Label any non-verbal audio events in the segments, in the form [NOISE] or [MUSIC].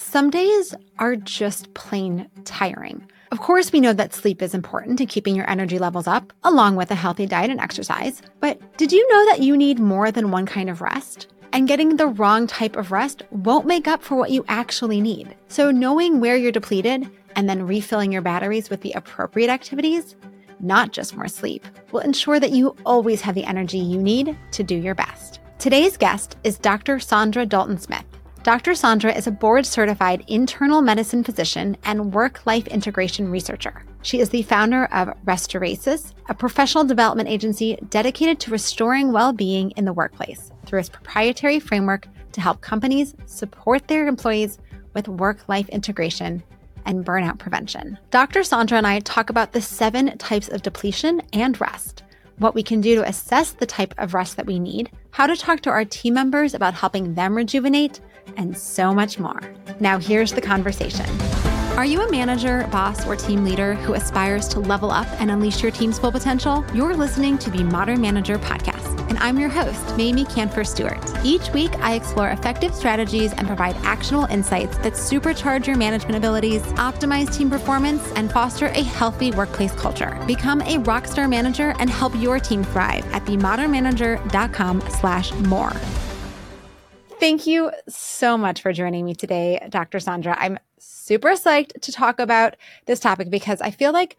Some days are just plain tiring. Of course, we know that sleep is important to keeping your energy levels up, along with a healthy diet and exercise. But did you know that you need more than one kind of rest? And getting the wrong type of rest won't make up for what you actually need. So, knowing where you're depleted and then refilling your batteries with the appropriate activities, not just more sleep, will ensure that you always have the energy you need to do your best. Today's guest is Dr. Saundra Dalton Smith. Dr. Saundra is a board certified internal medicine physician and work life integration researcher. She is the founder of Restorasis, a professional development agency dedicated to restoring well being in the workplace through its proprietary framework to help companies support their employees with work life integration and burnout prevention. Dr. Saundra and I talk about the seven types of depletion and rest what we can do to assess the type of rest that we need, how to talk to our team members about helping them rejuvenate, and so much more. Now, here's the conversation. Are you a manager, boss, or team leader who aspires to level up and unleash your team's full potential? You're listening to the Modern Manager Podcast, and I'm your host, Mamie Kanfer Stewart. Each week, I explore effective strategies and provide actionable insights that supercharge your management abilities, optimize team performance, and foster a healthy workplace culture. Become a rockstar manager and help your team thrive at themodernmanager.com slash more. Thank you so much for joining me today, Dr. Saundra. I'm super psyched to talk about this topic because I feel like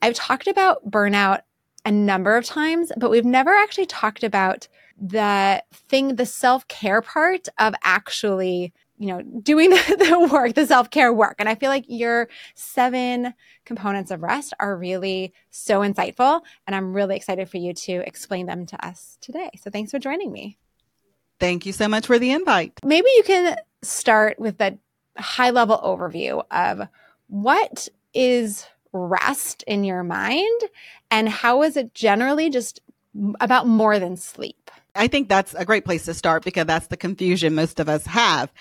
I've talked about burnout a number of times, but we've never actually talked about the thing, the self care part of actually, you know, doing [LAUGHS] the, work, the self care work. And I feel like your seven components of rest are really so insightful. And I'm really excited for you to explain them to us today. So thanks for joining me. Thank you so much for the invite. Maybe you can start with the high level overview of what is rest in your mind and how is it generally just about more than sleep? I think that's a great place to start because that's the confusion most of us have.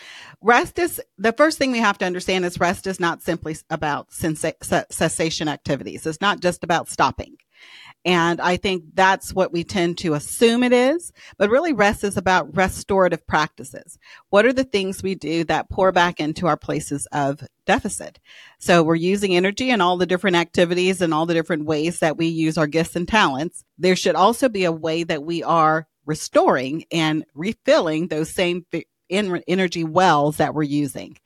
Rest is the first thing we have to understand is rest is not simply about sensa- cessation activities. It's not just about stopping. And I think that's what we tend to assume it is. But really, rest is about restorative practices. What are the things we do that pour back into our places of deficit? So we're using energy in all the different activities and all the different ways that we use our gifts and talents. There should also be a way that we are restoring and refilling those same energy wells that we're using.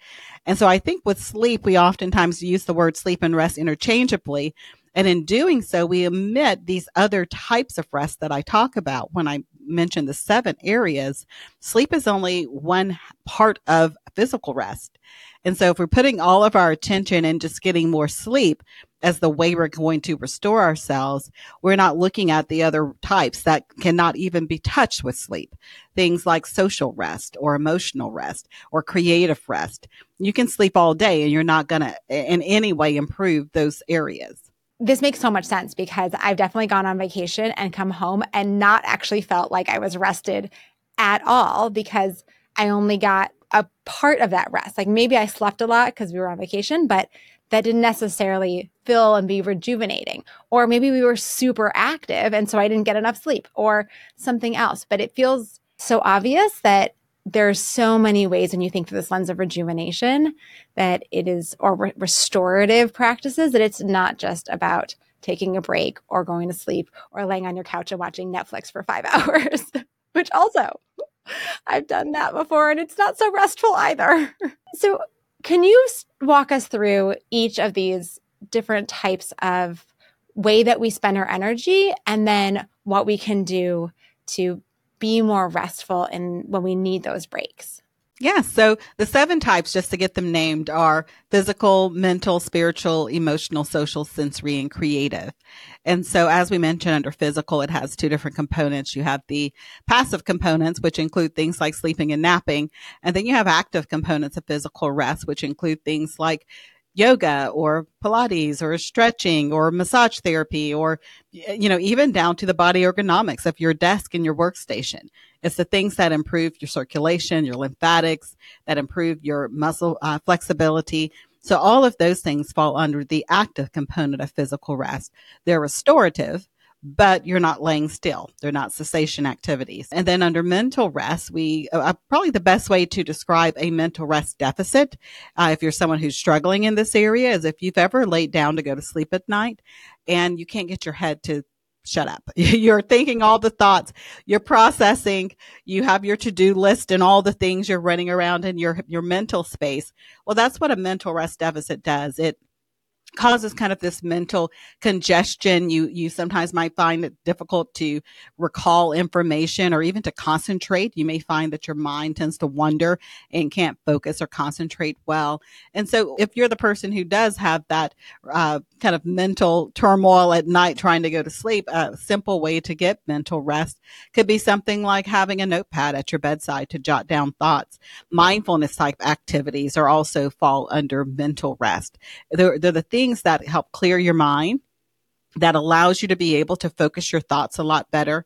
And so I think with sleep, we oftentimes use the word sleep and rest interchangeably and in doing so, we omit these other types of rest that I talk about when I mention the seven areas. Sleep is only one part of physical rest. And so if we're putting all of our attention and just getting more sleep as the way we're going to restore ourselves, we're not looking at the other types that cannot even be touched with sleep. Things like social rest or emotional rest or creative rest. You can sleep all day and you're not going to in any way improve those areas this makes so much sense because I've definitely gone on vacation and come home and not actually felt like I was rested at all because I only got a part of that rest. Like maybe I slept a lot because we were on vacation, but that didn't necessarily fill and be rejuvenating. Or maybe we were super active and so I didn't get enough sleep or something else. But it feels so obvious that there's so many ways when you think through this lens of rejuvenation that it is or re- restorative practices that it's not just about taking a break or going to sleep or laying on your couch and watching Netflix for 5 [LAUGHS] hours which also I've done that before and it's not so restful either. [LAUGHS] so can you walk us through each of these different types of way that we spend our energy and then what we can do to be more restful and when we need those breaks? Yeah. So the seven types, just to get them named, are physical, mental, spiritual, emotional, social, sensory, and creative. And so, as we mentioned under physical, it has two different components. You have the passive components, which include things like sleeping and napping. And then you have active components of physical rest, which include things like yoga or Pilates or stretching or massage therapy or, you know, even down to the body ergonomics of your desk and your workstation. It's the things that improve your circulation, your lymphatics, that improve your muscle uh, flexibility. So all of those things fall under the active component of physical rest. They're restorative, but you're not laying still. They're not cessation activities. And then under mental rest, we uh, uh, probably the best way to describe a mental rest deficit, uh, if you're someone who's struggling in this area, is if you've ever laid down to go to sleep at night and you can't get your head to shut up. [LAUGHS] You're thinking all the thoughts, you're processing, you have your to-do list and all the things you're running around in your your mental space. Well, that's what a mental rest deficit does. It causes kind of this mental congestion. You, you sometimes might find it difficult to recall information or even to concentrate. You may find that your mind tends to wander and can't focus or concentrate well. And so if you're the person who does have that, uh, kind of mental turmoil at night trying to go to sleep, a simple way to get mental rest could be something like having a notepad at your bedside to jot down thoughts. Mindfulness type activities are also fall under mental rest. They're, they're the things that help clear your mind that allows you to be able to focus your thoughts a lot better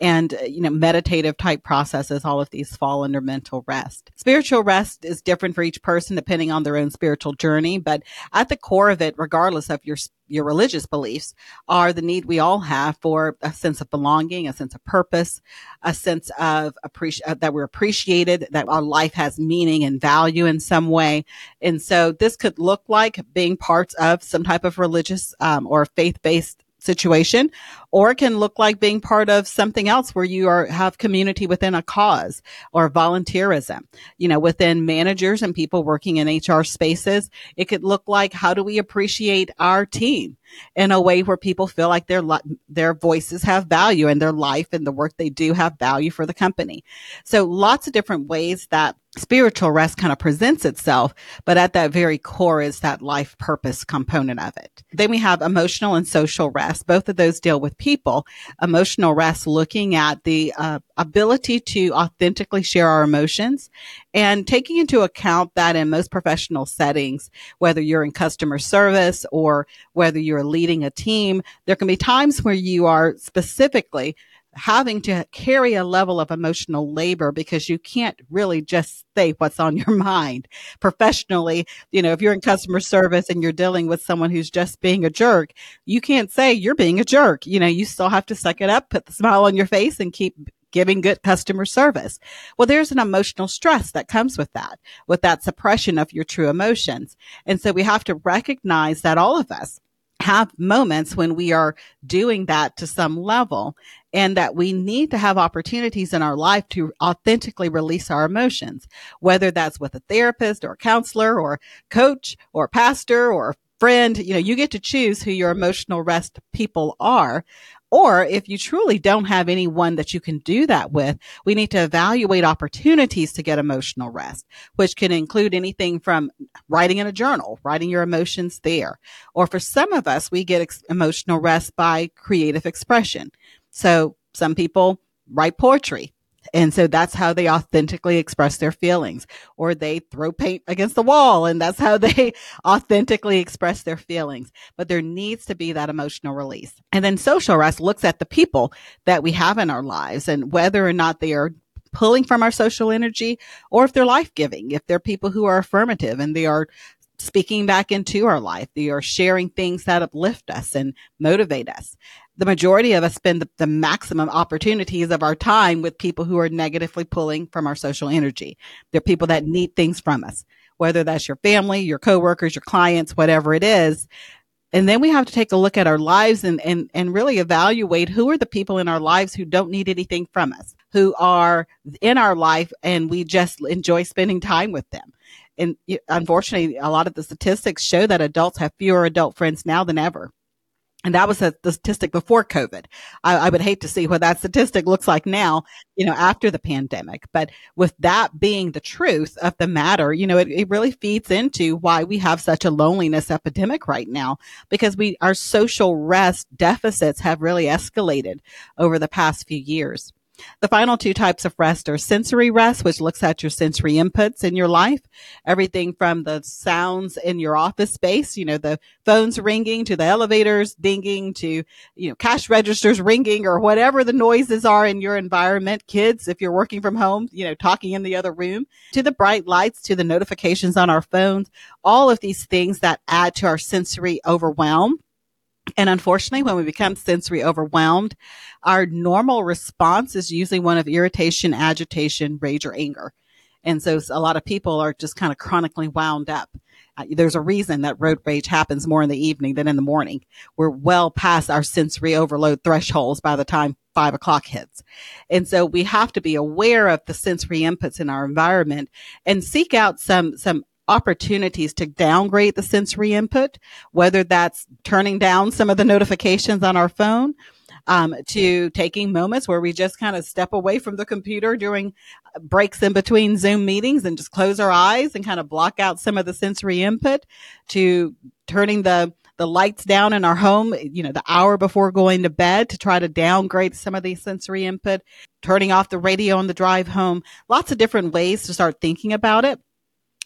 and uh, you know meditative type processes all of these fall under mental rest. Spiritual rest is different for each person depending on their own spiritual journey but at the core of it regardless of your your religious beliefs are the need we all have for a sense of belonging a sense of purpose a sense of appreci- uh, that we're appreciated that our life has meaning and value in some way. And so this could look like being parts of some type of religious um, or faith-based situation, or it can look like being part of something else where you are have community within a cause or volunteerism. You know, within managers and people working in HR spaces, it could look like how do we appreciate our team in a way where people feel like their their voices have value and their life and the work they do have value for the company. So lots of different ways that spiritual rest kind of presents itself, but at that very core is that life purpose component of it. Then we have emotional and social rest. Both of those deal with people. Emotional rest looking at the uh, ability to authentically share our emotions and taking into account that in most professional settings, whether you're in customer service or whether you're leading a team, there can be times where you are specifically having to carry a level of emotional labor because you can't really just say what's on your [LAUGHS] mind professionally. You know, if you're in customer service and you're dealing with someone who's just being a jerk, you can't say you're being a jerk. You know, you still have to suck it up, put the smile on your face and keep giving good customer service. Well, there's an emotional stress that comes with that, with that suppression of your true emotions. And so we have to recognize that all of us have moments when we are doing that to some level and that we need to have opportunities in our life to authentically release our emotions, whether that's with a therapist or counselor or coach or pastor or friend. You know, you get to choose who your emotional rest people are. Or if you truly don't have anyone that you can do that with, we need to evaluate opportunities to get emotional rest, which can include anything from writing in a journal, writing your emotions there. Or for some of us, we get ex- emotional rest by creative expression. So some people write poetry. And so that's how they authentically express their feelings or they throw paint against the wall and that's how [LAUGHS] they authentically express their feelings. But there needs to be that emotional release. And then social rest looks at the people that we have in our lives and whether or not they are pulling from our social energy or if they're life giving, if they're people who are affirmative and they are speaking back into our life. They are sharing things that uplift us and motivate us. The majority of us spend the, the, maximum opportunities of our time with people who are negatively pulling from our social energy. They're people that need things from us, whether that's your family, your coworkers, your clients, whatever it is. And then we have to take a look at our lives and, and, and really evaluate who are the people in our lives who don't need anything from us, who are in our life and we just enjoy spending time with them and unfortunately, a lot of the statistics show that adults have fewer adult friends now than ever. And that was a, the statistic before COVID. I, I, would hate to see what that statistic looks like now, you know, after the pandemic. But with that being the truth of the matter, you know, it, it really feeds into why we have such a loneliness epidemic right now because we, our social rest deficits have really escalated over the past few years. The final two types of rest are sensory rest, which looks at your sensory inputs in your life. Everything from the sounds in your office space, you know, the phones ringing to the elevators dinging to, you know, cash registers ringing or whatever the noises are in your environment. Kids, if you're working from home, you know, talking in the other room to the bright lights, to the notifications on our phones, all of these things that add to our sensory overwhelm And unfortunately, when we become sensory overwhelmed, our normal response is usually one of irritation, agitation, rage, or anger. And so a lot of people are just kind of chronically wound up. Uh, there's a reason that road rage happens more in the evening than in the morning. We're well past our sensory overload thresholds by the time five o'clock hits. And so we have to be aware of the sensory inputs in our environment and seek out some, some opportunities to downgrade the sensory input, whether that's turning down some of the notifications on our phone, um, to taking moments where we just kind of step away from the computer during breaks in between Zoom meetings and just close our eyes and kind of block out some of the sensory input to turning the the lights down in our home, you know, the hour before going to bed to try to downgrade some of the sensory input, turning off the radio on the drive home, lots of different ways to start thinking about it.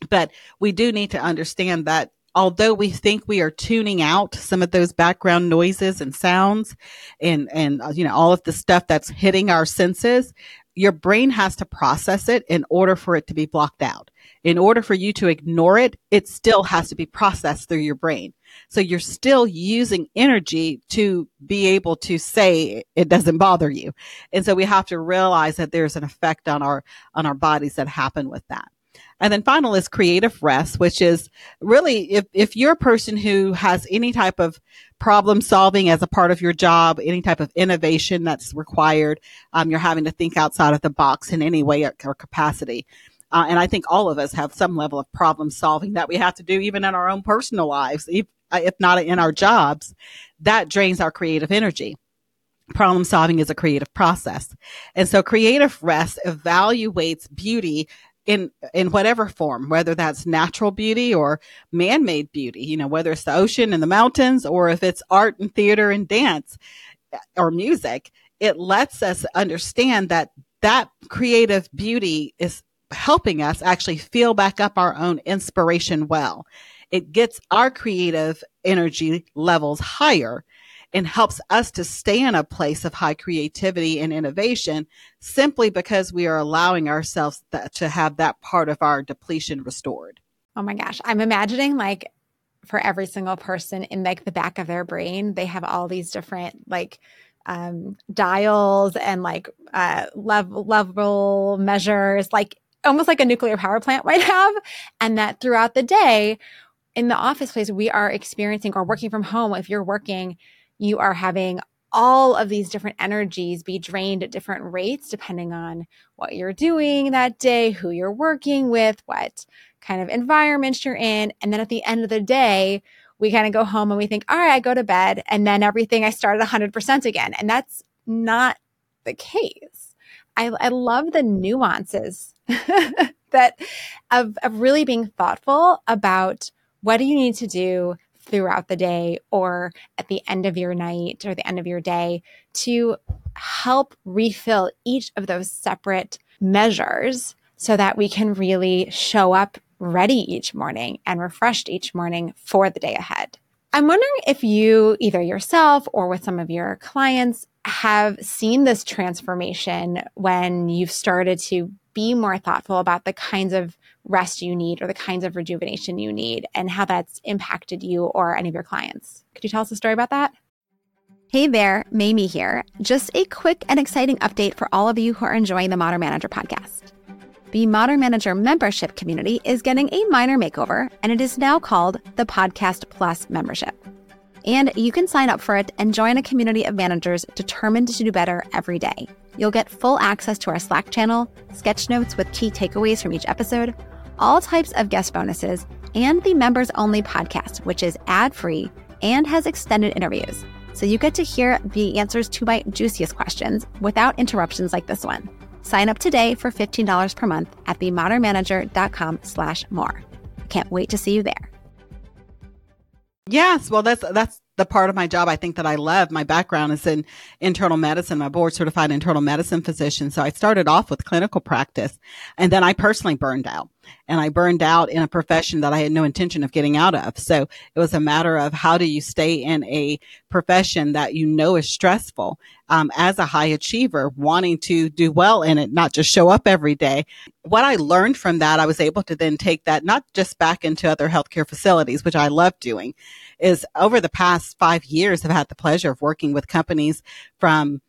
But we do need to understand that although we think we are tuning out some of those background noises and sounds and and uh, you know all of the stuff that's hitting our senses your brain has to process it in order for it to be blocked out. In order for you to ignore it it still has to be processed through your brain. So you're still using energy to be able to say it doesn't bother you. And so we have to realize that there's an effect on our on our bodies that happen with that and then final is creative rest, which is really if, if you're a person who has any type of problem solving as a part of your job, any type of innovation that's required, um, you're having to think outside of the box in any way or, or capacity. Uh, and I think all of us have some level of problem solving that we have to do even in our own personal lives, if, uh, if not in our jobs. That drains our creative energy problem solving is a creative process. And so creative rest evaluates beauty in in whatever form whether that's natural beauty or man-made beauty you know whether it's the ocean and the mountains or if it's art and theater and dance uh, or music it lets us understand that that creative beauty is helping us actually feel back up our own inspiration well. It gets our creative energy levels higher and helps us to stay in a place of high creativity and innovation simply because we are allowing ourselves th- to have that part of our depletion restored. Oh my gosh. I'm imagining like for every single person in like the back of their brain, they have all these different like um, dials and like uh, level level measures, like almost like a nuclear power plant [LAUGHS] might have, and that throughout the day in the office place we are experiencing or working from home. If you're working, you are having all of these different energies be drained at different rates depending on what you're doing that day, who you're working with, what kind of environment you're in. And then at the end of the day, we kind of go home and we think, all right, I go to bed and then everything I started 100% again. And that's not the case. I, I love the nuances [LAUGHS] that of, of really being thoughtful about what do you need to do throughout the day or at the end of your night or the end of your day to help refill each of those separate measures so that we can really show up ready each morning and refreshed each morning for the day ahead. I'm wondering if you, either yourself or with some of your clients, have seen this transformation when you've started to be more thoughtful about the kinds of rest you need or the kinds of rejuvenation you need and how that's impacted you or any of your clients. Could you tell us a story about that? Hey there, Mamie here. Just a quick and exciting update for all of you who are enjoying the Modern Manager podcast. The Modern Manager membership community is getting a minor makeover, and it is now called the Podcast Plus membership. And you can sign up for it and join a community of managers determined to do better every day. You'll get full access to our Slack channel, sketch notes with key takeaways from each episode, all types of guest bonuses, and the members only podcast, which is ad free and has extended interviews. So you get to hear the answers to my juiciest questions without interruptions like this one. Sign up today for $15 per month at themodernmanager.com slash more. Can't wait to see you there. Yes, well, that's that's the part of my job I think that I love. My background is in internal medicine. My board certified internal medicine physician. So I started off with clinical practice and then I personally burned out. and I burned out in a profession that I had no intention of getting out of. So it was a matter of how do you stay in a profession that you know is stressful um, as a high achiever, wanting to do well in it, not just show up every day. What I learned from that, I was able to then take that not just back into other healthcare facilities, which I love doing, is over the past five years, I've had the pleasure of working with companies from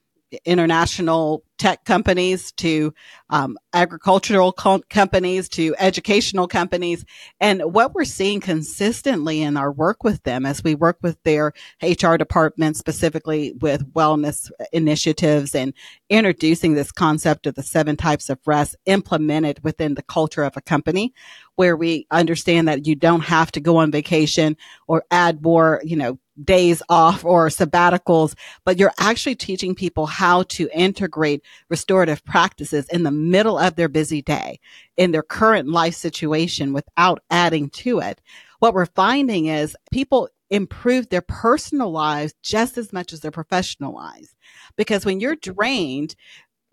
international tech companies to um, agricultural co- companies to educational companies. And what we're seeing consistently in our work with them as we work with their HR department, specifically with wellness initiatives and introducing this concept of the seven types of rest implemented within the culture of a company where we understand that you don't have to go on vacation or add more, you know, days off or sabbaticals, but you're actually teaching people how to integrate restorative practices in the middle of their busy day in their current life situation without adding to it. What we're finding is people improve their personal lives just as much as their professional lives. Because when you're drained,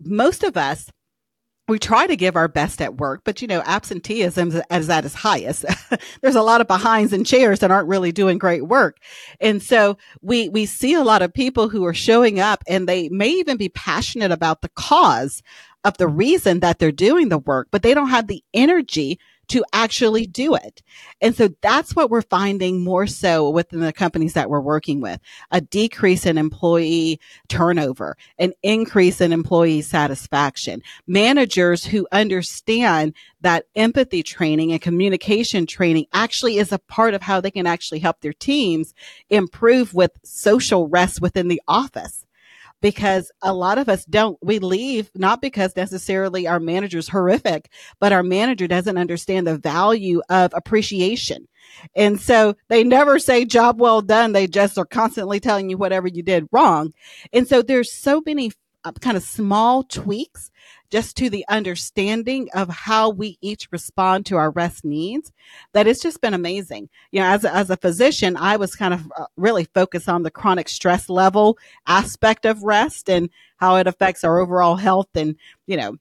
most of us we try to give our best at work, but you know, absenteeism is at its highest. [LAUGHS] There's a lot of behinds and chairs that aren't really doing great work. And so we, we see a lot of people who are showing up and they may even be passionate about the cause of the reason that they're doing the work, but they don't have the energy to actually do it. And so that's what we're finding more so within the companies that we're working with. A decrease in employee turnover, an increase in employee satisfaction, managers who understand that empathy training and communication training actually is a part of how they can actually help their teams improve with social rest within the office because a lot of us don't, we leave not because necessarily our manager's horrific, but our manager doesn't understand the value of appreciation. And so they never say job well done. They just are constantly telling you whatever you did wrong. And so there's so many uh, kind of small tweaks just to the understanding of how we each respond to our rest needs that it's just been amazing. You know, as a, as a physician, I was kind of uh, really focused on the chronic stress level aspect of rest and how it affects our overall health and, you know,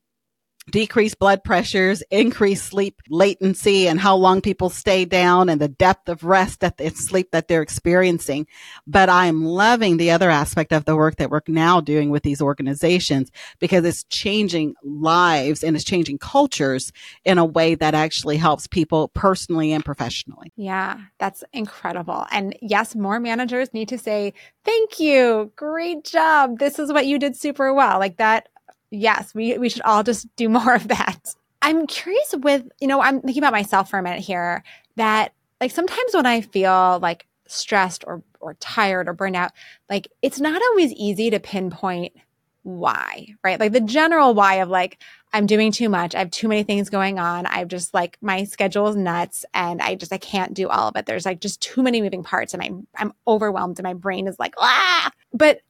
decreased blood pressures, increased sleep latency and how long people stay down and the depth of rest that the sleep that they're experiencing. But I'm loving the other aspect of the work that we're now doing with these organizations because it's changing lives and it's changing cultures in a way that actually helps people personally and professionally. Yeah, that's incredible. And yes, more managers need to say, thank you. Great job. This is what you did super well. Like that yes, we, we should all just do [LAUGHS] more of that. I'm curious with, you know, I'm thinking about myself for a minute here that like sometimes when I feel like stressed or, or tired or burned out, like it's not always easy to pinpoint why, right? Like the general why of like, I'm doing too much. I have too many things going on. I've just like my schedule is nuts and I just I can't do all of it. There's like just too many moving parts and I'm I'm overwhelmed and my brain is like ah. But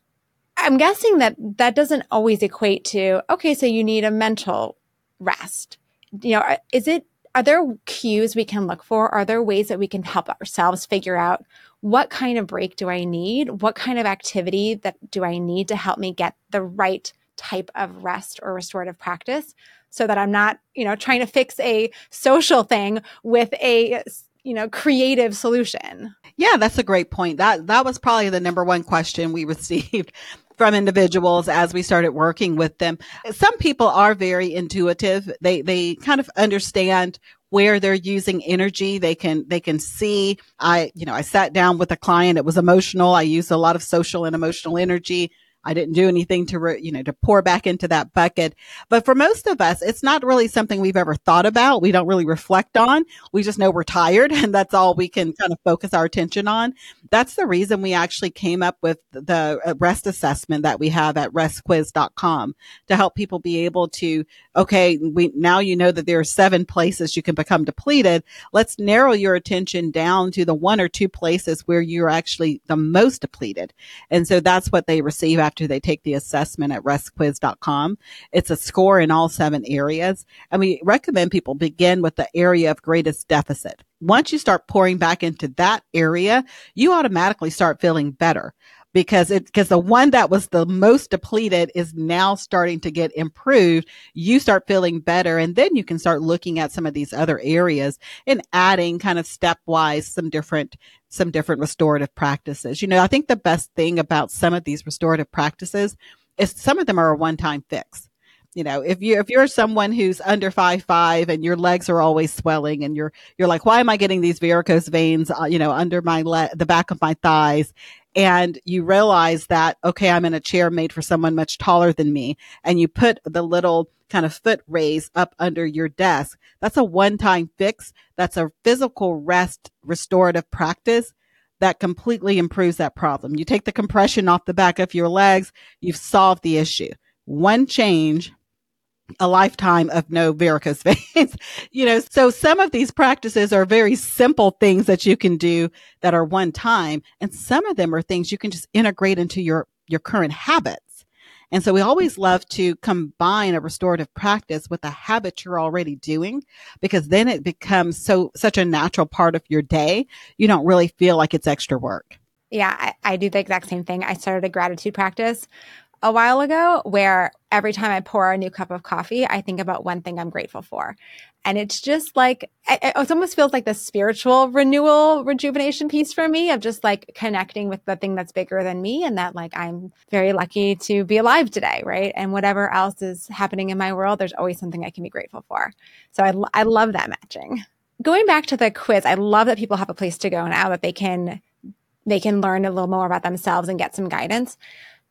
I'm guessing that that doesn't always equate to, okay, so you need a mental rest. You know, is it, are there cues we can look for? Are there ways that we can help ourselves figure out what kind of break do I need? What kind of activity that do I need to help me get the right type of rest or restorative practice so that I'm not, you know, trying to fix a social thing with a you know creative solution yeah that's a great point that that was probably the number one question we [LAUGHS] received from individuals as we started working with them. Some people are very intuitive. They, they kind of understand where they're using energy. They can, they can see. I, you know, I sat down with a client. It was emotional. I used a lot of social and emotional energy I didn't do anything to, re, you know, to pour back into that bucket. But for most of us, it's not really something we've ever thought about. We don't really reflect on. We just know we're tired [LAUGHS] and that's all we can kind of focus our attention on. That's the reason we actually came up with the uh, rest assessment that we have at restquiz.com to help people be able to, okay, we, now you know that there are seven places you can become depleted. Let's narrow your attention down to the one or two places where you're actually the most depleted. And so that's what they receive after they take the assessment at restquiz.com. It's a score in all seven areas. And we recommend people begin with the area of greatest deficit. Once you start pouring back into that area, you automatically start feeling better. because it because the one that was the most depleted is now starting to get improved you start feeling better and then you can start looking at some of these other areas and adding kind of stepwise some different some different restorative practices. You know i think the best thing about some of these restorative practices is some of them are a one-time fix. You know if you if you're someone who's under five five and your legs are always swelling and you're you're like why am i getting these varicose veins uh, you know under my le- the back of my thighs and you realize that okay i'm in a chair made for someone much taller than me and you put the little kind of foot raise up under your desk that's a one time fix. That's a physical rest restorative practice that completely improves that problem. You take the compression off the back of your legs you've solved the issue. One change a lifetime of no varicose [LAUGHS] veins. you know, so some of these practices are very simple things that you can do that are one time. And some of them are things you can just integrate into your, your current habits. And so we always love to combine a restorative practice with a habit you're already doing because then it becomes so, such a natural part of your day. You don't really feel like it's extra work. Yeah, I, I do the exact same thing. I started a gratitude practice a while ago where every time I pour a new cup of coffee, I think about one thing I'm grateful for. And it's just like, it, it almost feels like the spiritual renewal, rejuvenation piece for me of just like connecting with the thing that's bigger than me and that like I'm very lucky to be alive today, right? And whatever else is happening in my world, there's always something I can be grateful for. So I, I love that matching. Going back to the quiz, I love that people have a place to go now that they can they can learn a little more about themselves and get some guidance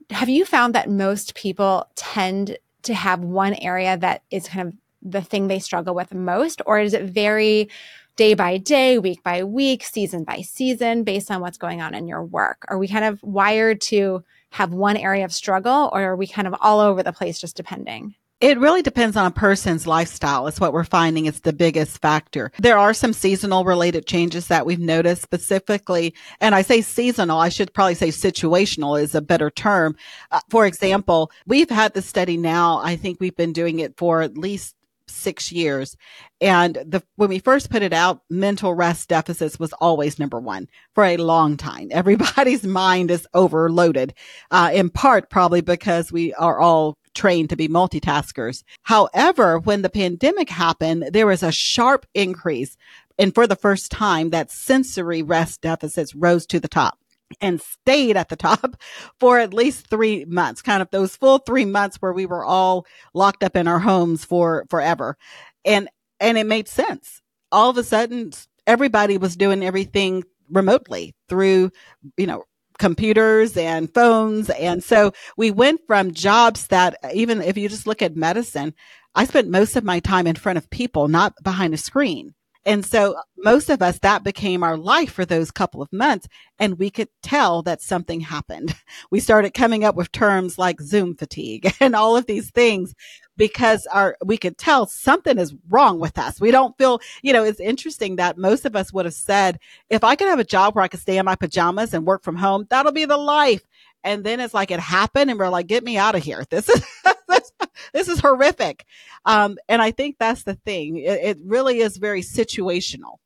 have you found that most people tend to have one area that is kind of the thing they struggle with most, or is it very day by day, week by week, season by season, based on what's going on in your work? Are we kind of wired to have one area of struggle, or are we kind of all over the place just depending? It really depends on a person's lifestyle. It's what we're finding is the biggest factor. There are some seasonal related changes that we've noticed specifically. And I say seasonal, I should probably say situational is a better term. Uh, for example, we've had the study now. I think we've been doing it for at least six years. And the, when we first put it out, mental rest deficits was always number one for a long time. [LAUGHS] Everybody's mind is overloaded, uh, in part probably because we are all trained to be multitaskers. However, when the pandemic happened, there was a sharp increase. And for the first time, that sensory rest deficits rose to the top and stayed at the top [LAUGHS] for at least three months, kind of those full three months where we were all locked up in our homes for forever. And, and it made sense. All of a sudden, everybody was doing everything remotely through, you know, computers and phones. And so we went from jobs that even if you just look at medicine, I spent most of my time in front of people, not behind a screen. And so most of us, that became our life for those couple of months. And we could tell that something happened. [LAUGHS] We started coming up with terms like Zoom fatigue [LAUGHS] and all of these things because our, we could tell something is wrong with us. We don't feel, you know, it's interesting that most of us would have said, if I could have a job where I could stay in my pajamas and work from home, that'll be the life. And then it's like it happened and we're like, get me out of here. This is, [LAUGHS] this is horrific. Um, and I think that's the thing. It, it really is very situational.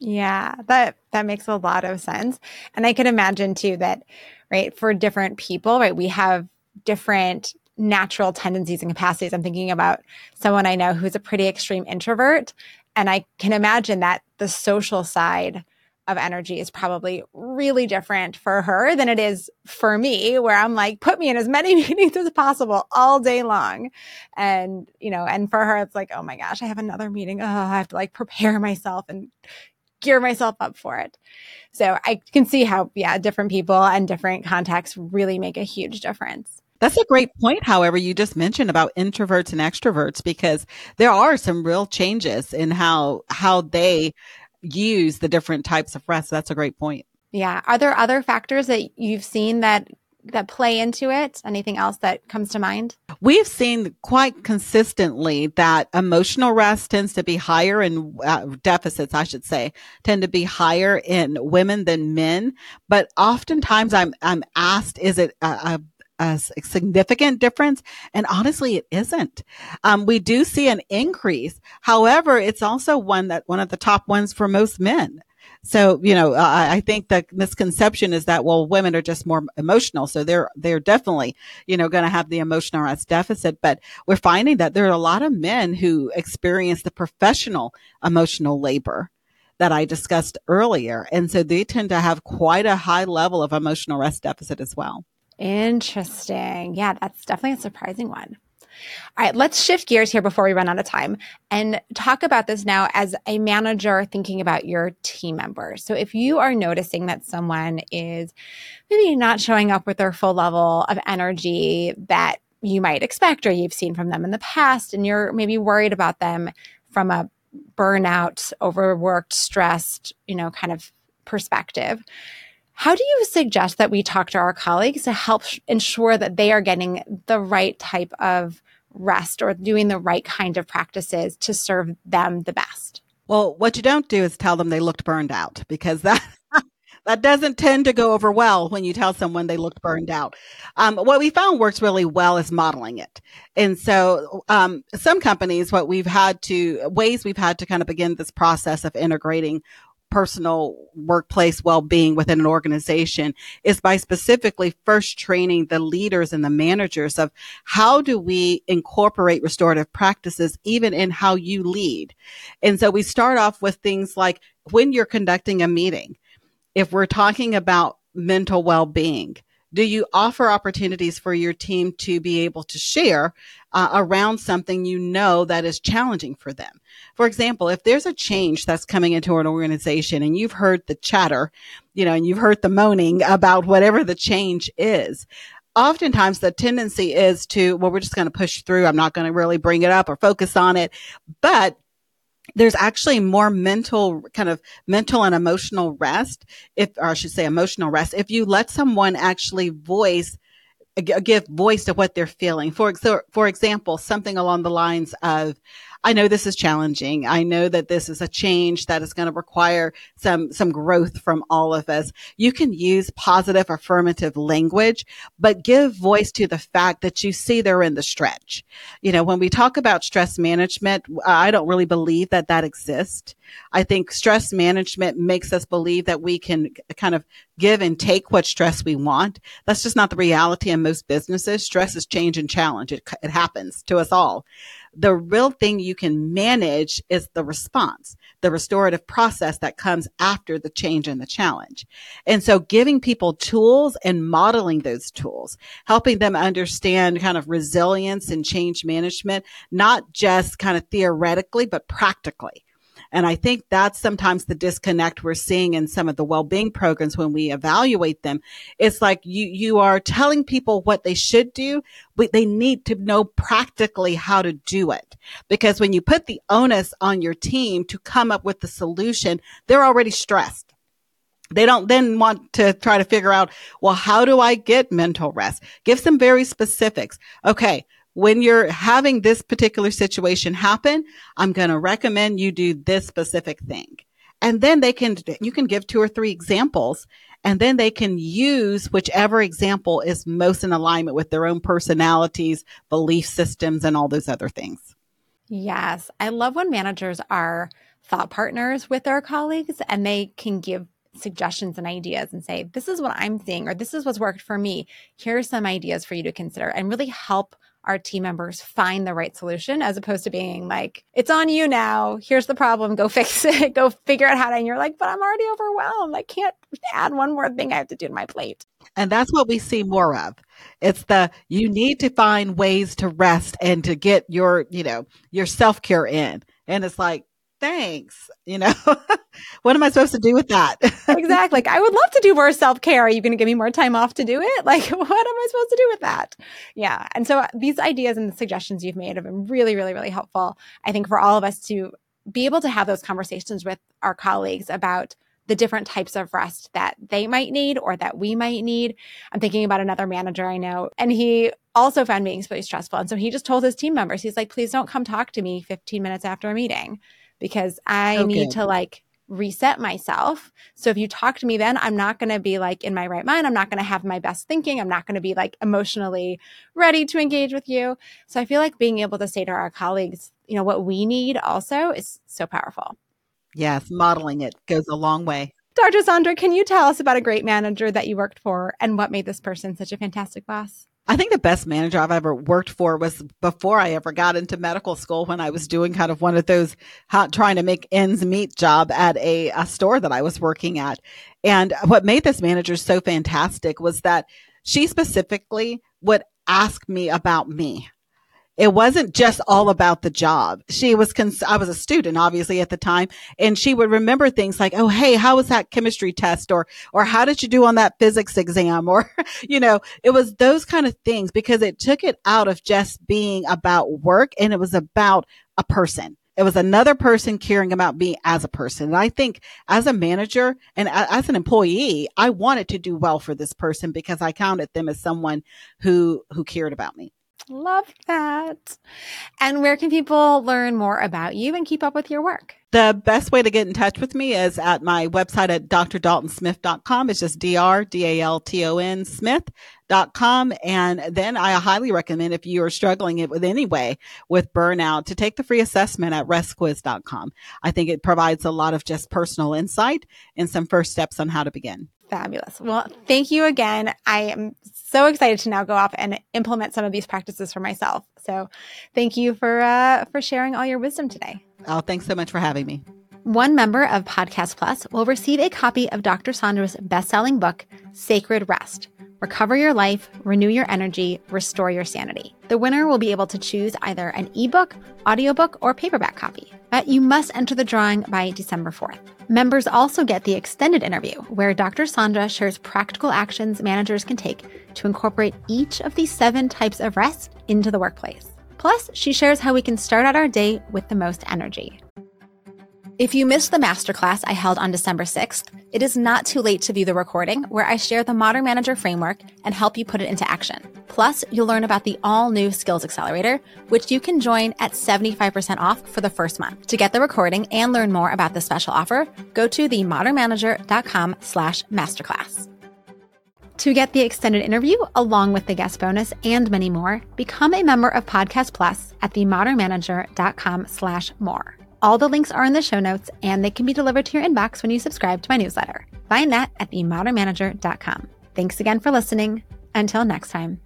Yeah, that that makes a lot of sense. And I can imagine too that right for different people, right, we have different natural tendencies and capacities. I'm thinking about someone I know who's a pretty extreme introvert and I can imagine that the social side of energy is probably really different for her than it is for me, where I'm like, put me in as many [LAUGHS] meetings as possible all day long. And, you know, and for her, it's like, oh my gosh, I have another meeting. Oh, I have to like prepare myself and gear myself up for it. So I can see how, yeah, different people and different contexts really make a huge difference. That's a great point. However, you just mentioned about introverts and extroverts because there are some real changes in how, how they use the different types of rest. That's a great point. Yeah. Are there other factors that you've seen that that play into it? Anything else that comes to mind? We've seen quite consistently that emotional rest tends to be higher in uh, deficits, I should say, tend to be higher in women than men. But oftentimes I'm, I'm asked, is it a, a a significant difference. And honestly, it isn't. Um, we do see an increase. However, it's also one that one of the top ones for most men. So, you know, I, I, think the misconception is that, well, women are just more emotional. So they're, they're definitely, you know, going to have the emotional rest deficit. But we're finding that there are a lot of men who experience the professional emotional labor that I discussed earlier. And so they tend to have quite a high level of emotional rest deficit as well. Interesting. Yeah, that's definitely a surprising one. All right, let's shift gears here before we run out of time and talk about this now as a manager thinking about your team members. So, if you are noticing that someone is maybe not showing up with their full level of energy that you might expect or you've seen from them in the past, and you're maybe worried about them from a burnout, overworked, stressed, you know, kind of perspective. How do you suggest that we talk to our colleagues to help ensure that they are getting the right type of rest or doing the right kind of practices to serve them the best? Well, what you don't do is tell them they looked burned out because that [LAUGHS] that doesn't tend to go over well when you tell someone they looked burned out. Um, what we found works really well is modeling it. And so, um, some companies, what we've had to, ways we've had to kind of begin this process of integrating personal workplace well-being within an organization is by specifically first training the leaders and the managers of how do we incorporate restorative practices even in how you lead. And so we start off with things like when you're conducting a meeting, if we're talking about mental well-being, do you offer opportunities for your team to be able to share uh, around something you know that is challenging for them? For example, if there's a change that's coming into an organization and you've heard the chatter, you know, and you've heard the moaning about whatever the change is, oftentimes the tendency is to, well, we're just going to push through. I'm not going to really bring it up or focus on it. But there's actually more mental kind of mental and emotional rest if or I should say emotional rest if you let someone actually voice give voice to what they're feeling. For for example something along the lines of I know this is challenging. I know that this is a change that is going to require some, some growth from all of us. You can use positive affirmative language, but give voice to the fact that you see they're in the stretch. You know, when we talk about stress management, I don't really believe that that exists. I think stress management makes us believe that we can kind of give and take what stress we want. That's just not the reality in most businesses. Stress is change and challenge. It, it happens to us all. The real thing you can manage is the response, the restorative process that comes after the change and the challenge. And so giving people tools and modeling those tools, helping them understand kind of resilience and change management, not just kind of theoretically, but practically. And I think that's sometimes the disconnect we're seeing in some of the well-being programs when we evaluate them. It's like you, you are telling people what they should do, but they need to know practically how to do it. Because when you put the onus on your team to come up with the solution, they're already stressed. They don't then want to try to figure out, well, how do I get mental rest? Give some very specifics. Okay when you're having this particular situation happen, I'm going to recommend you do this specific thing. And then they can, you can give two or three examples and then they can use whichever example is most in alignment with their own personalities, belief systems, and all those other things. Yes. I love when managers are thought partners with their colleagues and they can give suggestions and ideas and say, this is what I'm seeing, or this is what's worked for me. Here are some ideas for you to consider and really help our team members find the right solution as opposed to being like, it's on you now. Here's the problem. Go [LAUGHS] fix it. Go figure it out how to. And you're like, but I'm already overwhelmed. I can't add one more thing I have to do to my plate. And that's what we see more of. It's the you need to find ways to rest and to get your, you know, your self care in. And it's like, thanks. You know, [LAUGHS] what am I supposed to do with that? exactly. Like, I would love to do more self care. Are you going to give me more time off to do it? [LAUGHS] Like, what am I supposed to do with that? Yeah. And so uh, these ideas and the suggestions you've made have been really, really, really helpful. I think for all of us to be able to have those conversations with our colleagues about the different types of rest that they might need or that we might need. I'm thinking about another manager I know, and he also found meetings really stressful. And so he just told his team members, he's like, please don't come talk to me 15 minutes after a meeting because I need to like reset myself. So if you talk to me then, I'm not going to be like in my right mind. I'm not going to have my best thinking. I'm not going to be like emotionally ready to engage with you. So I feel like being able to say to our colleagues, you know, what we need also is so powerful. Yes, modeling it goes a long way. Dr. Saundra, can you tell us about a great manager that you worked for and what made this person such a fantastic boss? I think the best manager I've ever worked for was before I ever got into medical school when I was doing kind of one of those hot, trying to make ends meet job at a, a store that I was working at. And what made this manager so fantastic was that she specifically would ask me about me it wasn't just all about the job. She was, cons- I was a student, obviously at the time, and she would remember things like, Oh, hey, how was that chemistry test? Or, or how did you do on that physics exam? [LAUGHS] Or, you know, it was those kind of things because it took it out of just being about work and it was about a person. It was another person caring about me as a person. And I think as a manager and as an employee, I wanted to do well for this person because I counted them as someone who, who cared about me. Love that. And where can people learn more about you and keep up with your work? The best way to get in touch with me is at my website at drdaltonsmith.com. It's just D-R-D-A-L-T-O-N Smith.com. And then I highly recommend if you are struggling with any way with burnout to take the free assessment at restquiz.com. I think it provides a lot of just personal insight and some first steps on how to begin. Fabulous. Well, thank you again. I am so excited to now go off and implement some of these practices for myself. So, thank you for uh, for sharing all your wisdom today. Oh, thanks so much for having me. One member of Podcast Plus will receive a copy of Dr. Saundra's best-selling book, Sacred Rest. Recover your life, renew your energy, restore your sanity. The winner will be able to choose either an ebook, audiobook, or paperback copy. But you must enter the drawing by December 4th. Members also get the extended interview, where Dr. Saundra shares practical actions managers can take to incorporate each of these seven types of rest into the workplace. Plus, she shares how we can start out our day with the most energy. If you missed the masterclass I held on December 6th, it is not too late to view the recording where I share the Modern Manager framework and help you put it into action. Plus, you'll learn about the all new Skills Accelerator, which you can join at 75% off for the first month. To get the recording and learn more about this special offer, go to themodernmanager.com slash masterclass. To get the extended interview, along with the guest bonus and many more, become a member of Podcast Plus at themodernmanager.com slash more. All the links are in the show notes and they can be delivered to your inbox when you subscribe to my newsletter. Find that at themodernmanager.com. Thanks again for listening. Until next time.